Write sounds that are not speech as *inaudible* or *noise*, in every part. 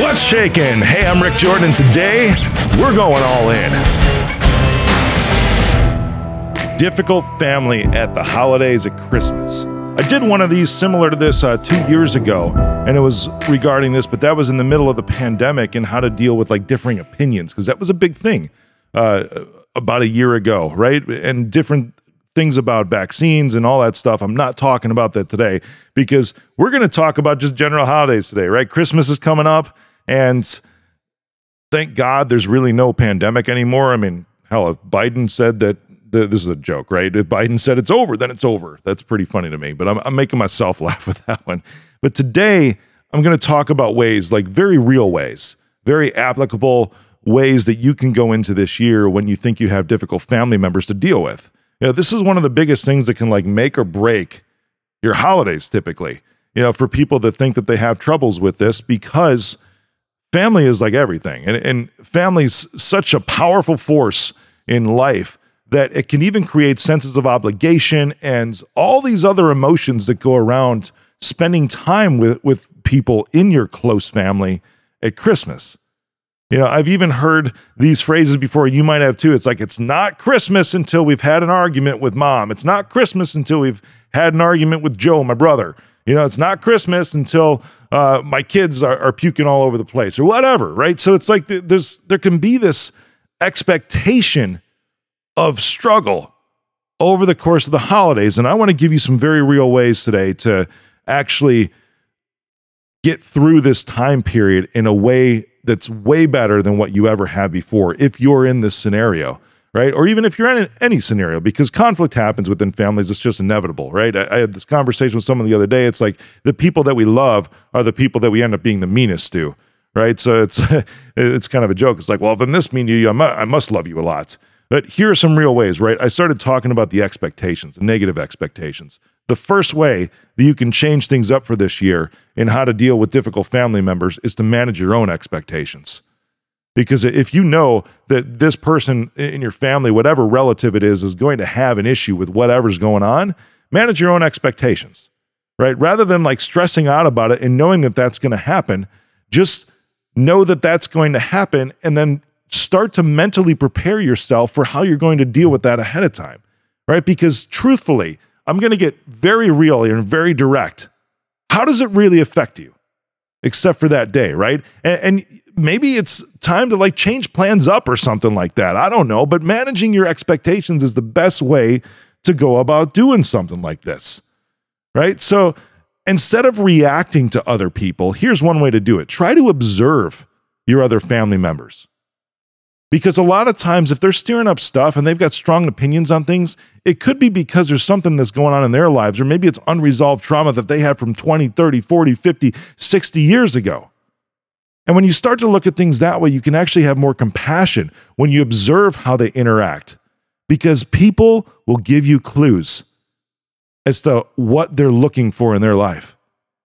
What's shaking? Hey, I'm Rick Jordan. Today, we're going all in. Difficult family at the holidays at Christmas. I did one of these similar to this uh, two years ago, and it was regarding this, but that was in the middle of the pandemic and how to deal with like differing opinions, because that was a big thing uh, about a year ago, right? And different things about vaccines and all that stuff. I'm not talking about that today because we're going to talk about just general holidays today, right? Christmas is coming up, and thank God there's really no pandemic anymore. I mean, hell, if Biden said that this is a joke, right? If Biden said it's over, then it's over. That's pretty funny to me, but I'm, I'm making myself *laughs* laugh with that one. But today, I'm going to talk about ways, like very real ways, very applicable ways that you can go into this year when you think you have difficult family members to deal with. You know, this is one of the biggest things that can like make or break your holidays typically. You know, for people that think that they have troubles with this because family is like everything. And, and family's such a powerful force in life that it can even create senses of obligation and all these other emotions that go around spending time with, with people in your close family at Christmas. You know, I've even heard these phrases before. You might have too. It's like, it's not Christmas until we've had an argument with mom. It's not Christmas until we've had an argument with Joe, my brother. You know, it's not Christmas until uh, my kids are, are, puking all over the place or whatever, right? So it's like there's there can be this expectation of struggle over the course of the holidays, and I want to give you some very real ways today to actually get through this time period in a way that's way better than what you ever had before if you're in this scenario right? Or even if you're in any scenario because conflict happens within families it's just inevitable right? I, I, had this conversation with someone the other day. It's like the people that we love are the people that we end up being the meanest to right? So it's *laughs* it's kind of a joke. It's like well if i'm this mean to you I, I must love you a lot but here are some real ways right i started talking about the expectations the negative expectations the first way that you can change things up for this year in how to deal with difficult family members is to manage your own expectations. Because if you know that this person in your family, whatever relative it is, is going to have an issue with whatever's going on, manage your own expectations, right? Rather than like stressing out about it and knowing that that's going to happen, just know that that's going to happen and then start to mentally prepare yourself for how you're going to deal with that ahead of time, right? Because truthfully, I'm going to get very real and very direct. How does it really affect you? Except for that day, right? And, and, maybe it's time to like change plans up or something like that. I don't know, but managing your expectations is the best way to go about doing something like this, right? So instead of reacting to other people, here's one way to do it try to observe your other family members. Because a lot of times, if they're stirring up stuff and they've got strong opinions on things, it could be because there's something that's going on in their lives, or maybe it's unresolved trauma that they had from 20, 30, 40, 50, 60 years ago. And when you start to look at things that way, you can actually have more compassion when you observe how they interact, because people will give you clues as to what they're looking for in their life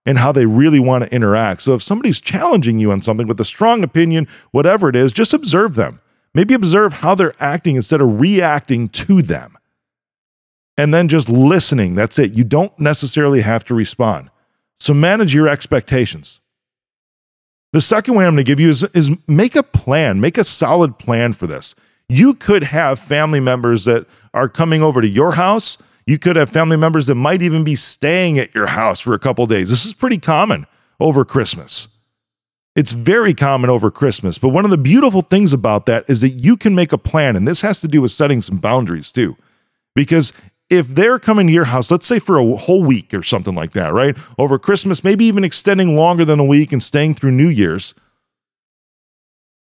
and how they really want to interact. So if somebody's challenging you on something with a strong opinion, whatever it is, just observe them Maybe observe how they're acting instead of reacting to them. And then just listening. That's it. You don't necessarily have to respond. So manage your expectations. The second way I'm going to give you is, is make a plan, make a solid plan for this. You could have family members that are coming over to your house. You could have family members that might even be staying at your house for a couple days. This is pretty common over Christmas. It's very common over Christmas. But one of the beautiful things about that is that you can make a plan. And this has to do with setting some boundaries too. Because if they're coming to your house, let's say for a whole week or something like that, right? Over Christmas, maybe even extending longer than a week and staying through New Year's,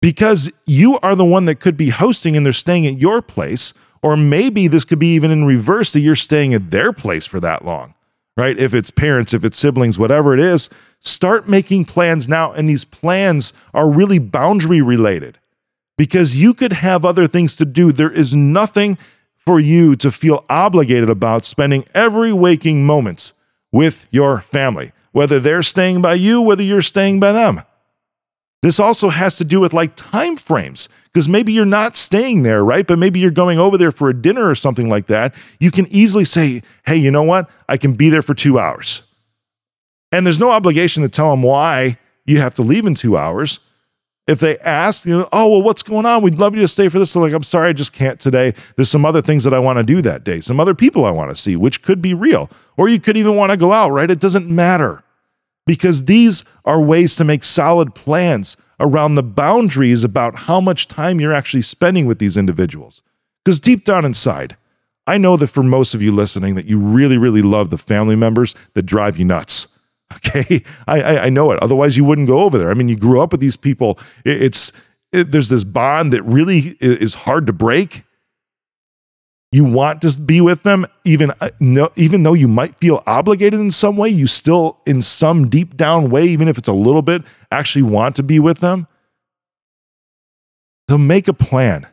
because you are the one that could be hosting and they're staying at your place. Or maybe this could be even in reverse that you're staying at their place for that long, right? If it's parents, if it's siblings, whatever it is, Start making plans now. And these plans are really boundary related because you could have other things to do. There is nothing for you to feel obligated about spending every waking moments with your family, whether they're staying by you, whether you're staying by them. This also has to do with like time frames because maybe you're not staying there, right? But maybe you're going over there for a dinner or something like that. You can easily say, hey, you know what? I can be there for two hours. And there's no obligation to tell them why you have to leave in two hours. If they ask, you know, oh, well, what's going on? We'd love you to stay for this. They're like, I'm sorry, I just can't today. There's some other things that I want to do that day, some other people I want to see, which could be real. Or you could even want to go out, right? It doesn't matter because these are ways to make solid plans around the boundaries about how much time you're actually spending with these individuals. Because deep down inside, I know that for most of you listening, that you really, really love the family members that drive you nuts. *laughs* Okay, I, I, I know it. Otherwise, you wouldn't go over there. I mean, you grew up with these people. It, it's it, there's this bond that really is hard to break. You want to be with them, even uh, no, even though you might feel obligated in some way. You still, in some deep down way, even if it's a little bit, actually want to be with them. So make a plan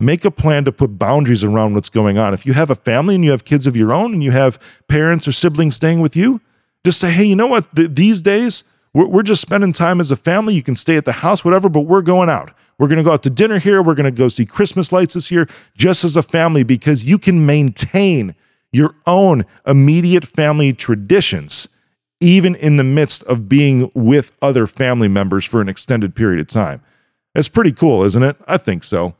make a plan to put boundaries around what's going on. If you have a family and you have kids of your own and you have parents or siblings staying with you, just say, hey, you know what? Th- these days, we're, we're just spending time as a family. You can stay at the house, whatever, but we're going out. We're going to go out to dinner here. We're going to go see Christmas lights this year just as a family because you can maintain your own immediate family traditions, even in the midst of being with other family members for an extended period of time. It's pretty cool, isn't it? I think so.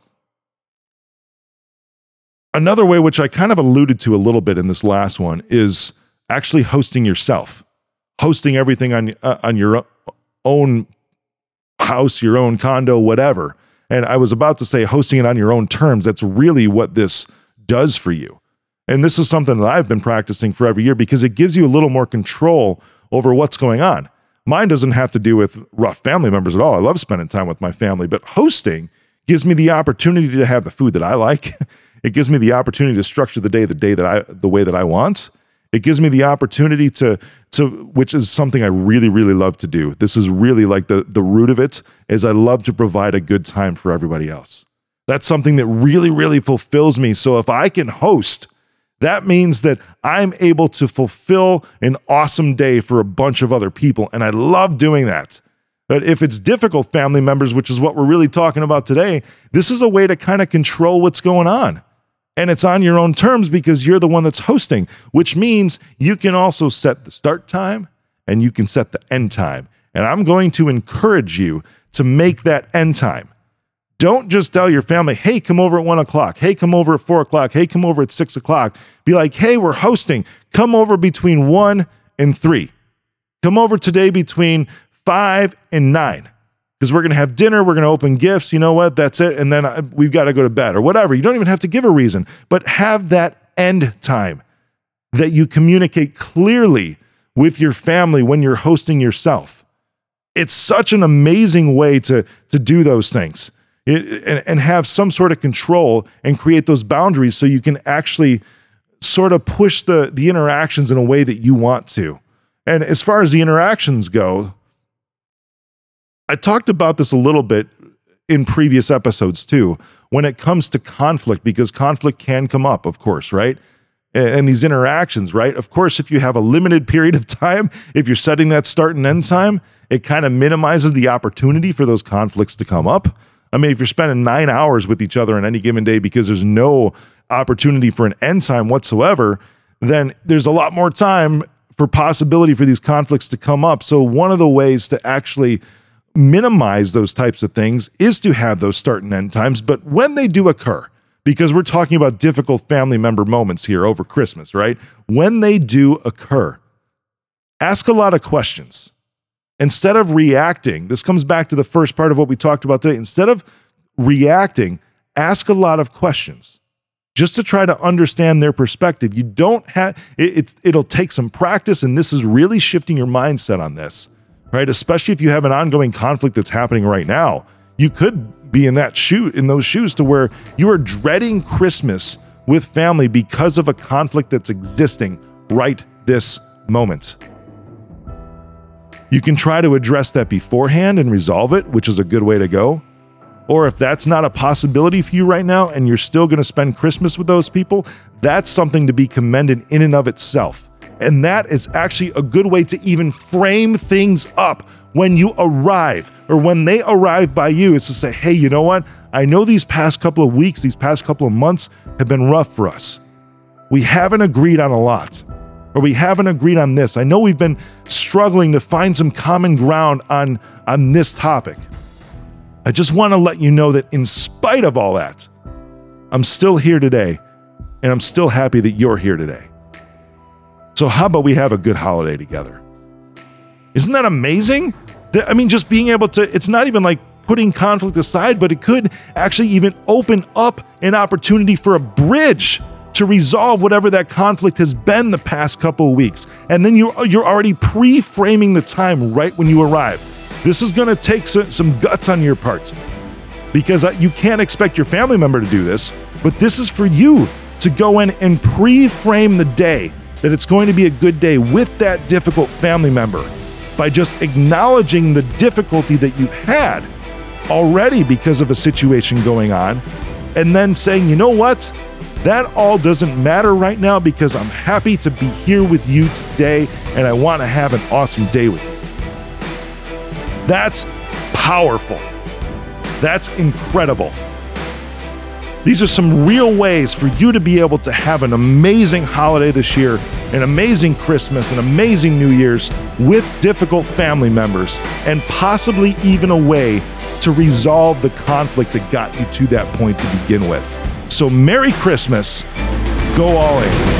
Another way, which I kind of alluded to a little bit in this last one, is actually hosting yourself, hosting everything on uh, on your own house, your own condo, whatever. And I was about to say hosting it on your own terms. That's really what this does for you. And this is something that I've been practicing for every year because it gives you a little more control over what's going on. Mine doesn't have to do with rough family members at all. I love spending time with my family, but hosting gives me the opportunity to have the food that I like. *laughs* It gives me the opportunity to structure the day the day that I the way that I want. It gives me the opportunity to to which is something I really really love to do. This is really like the the root of it is I love to provide a good time for everybody else. That's something that really really fulfills me. So if I can host, that means that I'm able to fulfill an awesome day for a bunch of other people and I love doing that. But if it's difficult family members, which is what we're really talking about today, this is a way to kind of control what's going on and it's on your own terms because you're the one that's hosting, which means you can also set the start time and you can set the end time. And I'm going to encourage you to make that end time. Don't just tell your family, hey, come over at one o'clock. Hey, come over at four o'clock. Hey, come over at six o'clock. Be like, hey, we're hosting. Come over between one and three. Come over today between five and nine because we're going to have dinner, we're going to open gifts, you know what? That's it. And then we've got to go to bed or whatever. You don't even have to give a reason, but have that end time that you communicate clearly with your family when you're hosting yourself. It's such an amazing way to, to do those things it, and, and have some sort of control and create those boundaries so you can actually sort of push the, the interactions in a way that you want to. And as far as the interactions go, I talked about this a little bit in previous episodes too, when it comes to conflict, because conflict can come up, of course, right? And these interactions, right? Of course, if you have a limited *laughs* period of time, if you're setting that start and end time, it kind of minimizes the opportunity for those conflicts to come up. I mean, if you're spending nine hours with each other on any given day because there's no opportunity for an end time whatsoever, then there's a lot more time for possibility for these conflicts to come up. So, one of the ways to actually minimize those types of things is to have those start and end times. But when they do occur, because we're talking about difficult family member moments here over Christmas, right? When they do occur, ask a lot of questions. Instead of reacting, this comes back to the first part of what we talked about today. Instead of reacting, ask a lot of questions just to try to understand their perspective. You don't have it, it, it'll take some practice, and this is really shifting your mindset on this right? Especially if you have an ongoing conflict that's happening right now. You could be in that shoe in those shoes to where you are dreading Christmas with family because of a conflict that's existing right this moment. You can try to address that beforehand and resolve it, which is a good way to go. Or if that's not a possibility for you right now and you're still going to spend Christmas with those people, that's something to be commended in and of itself. And that is actually a good way to even frame things up when you arrive or when they arrive by you is to say, hey, you know what? I know these past couple of weeks, these past couple of months have been rough for us. We haven't agreed on a lot. or we haven't agreed on this. I know we've been struggling to find some common ground on, on this topic. I just want to let you know that in spite of all that, I'm still here today, and I'm still happy that you're here today. So, how about we have a good holiday together? Isn't that amazing? I mean, just being able to, it's not even like putting conflict aside, but it could actually even open up an opportunity for a bridge to resolve whatever that conflict has been the past couple of weeks. And then you're, you're already pre framing the time right when you arrive. This is going to take some guts on your part because uh, you can't expect your family member to do this, but this is for you to go in and pre frame the day that it's going to be a good day with that difficult family member by just acknowledging the difficulty that you've had already because of a situation going on, and then saying, you know what? That all doesn't matter right now because I'm happy to be here with you today and I want to have an awesome day with you. That's powerful. That's incredible. These are some real ways for you to be able to have an amazing holiday this year, an amazing Christmas, an amazing New Year's with difficult family members, and possibly even a way to resolve the conflict that got you to that point to begin with. So, Merry Christmas. Go all in.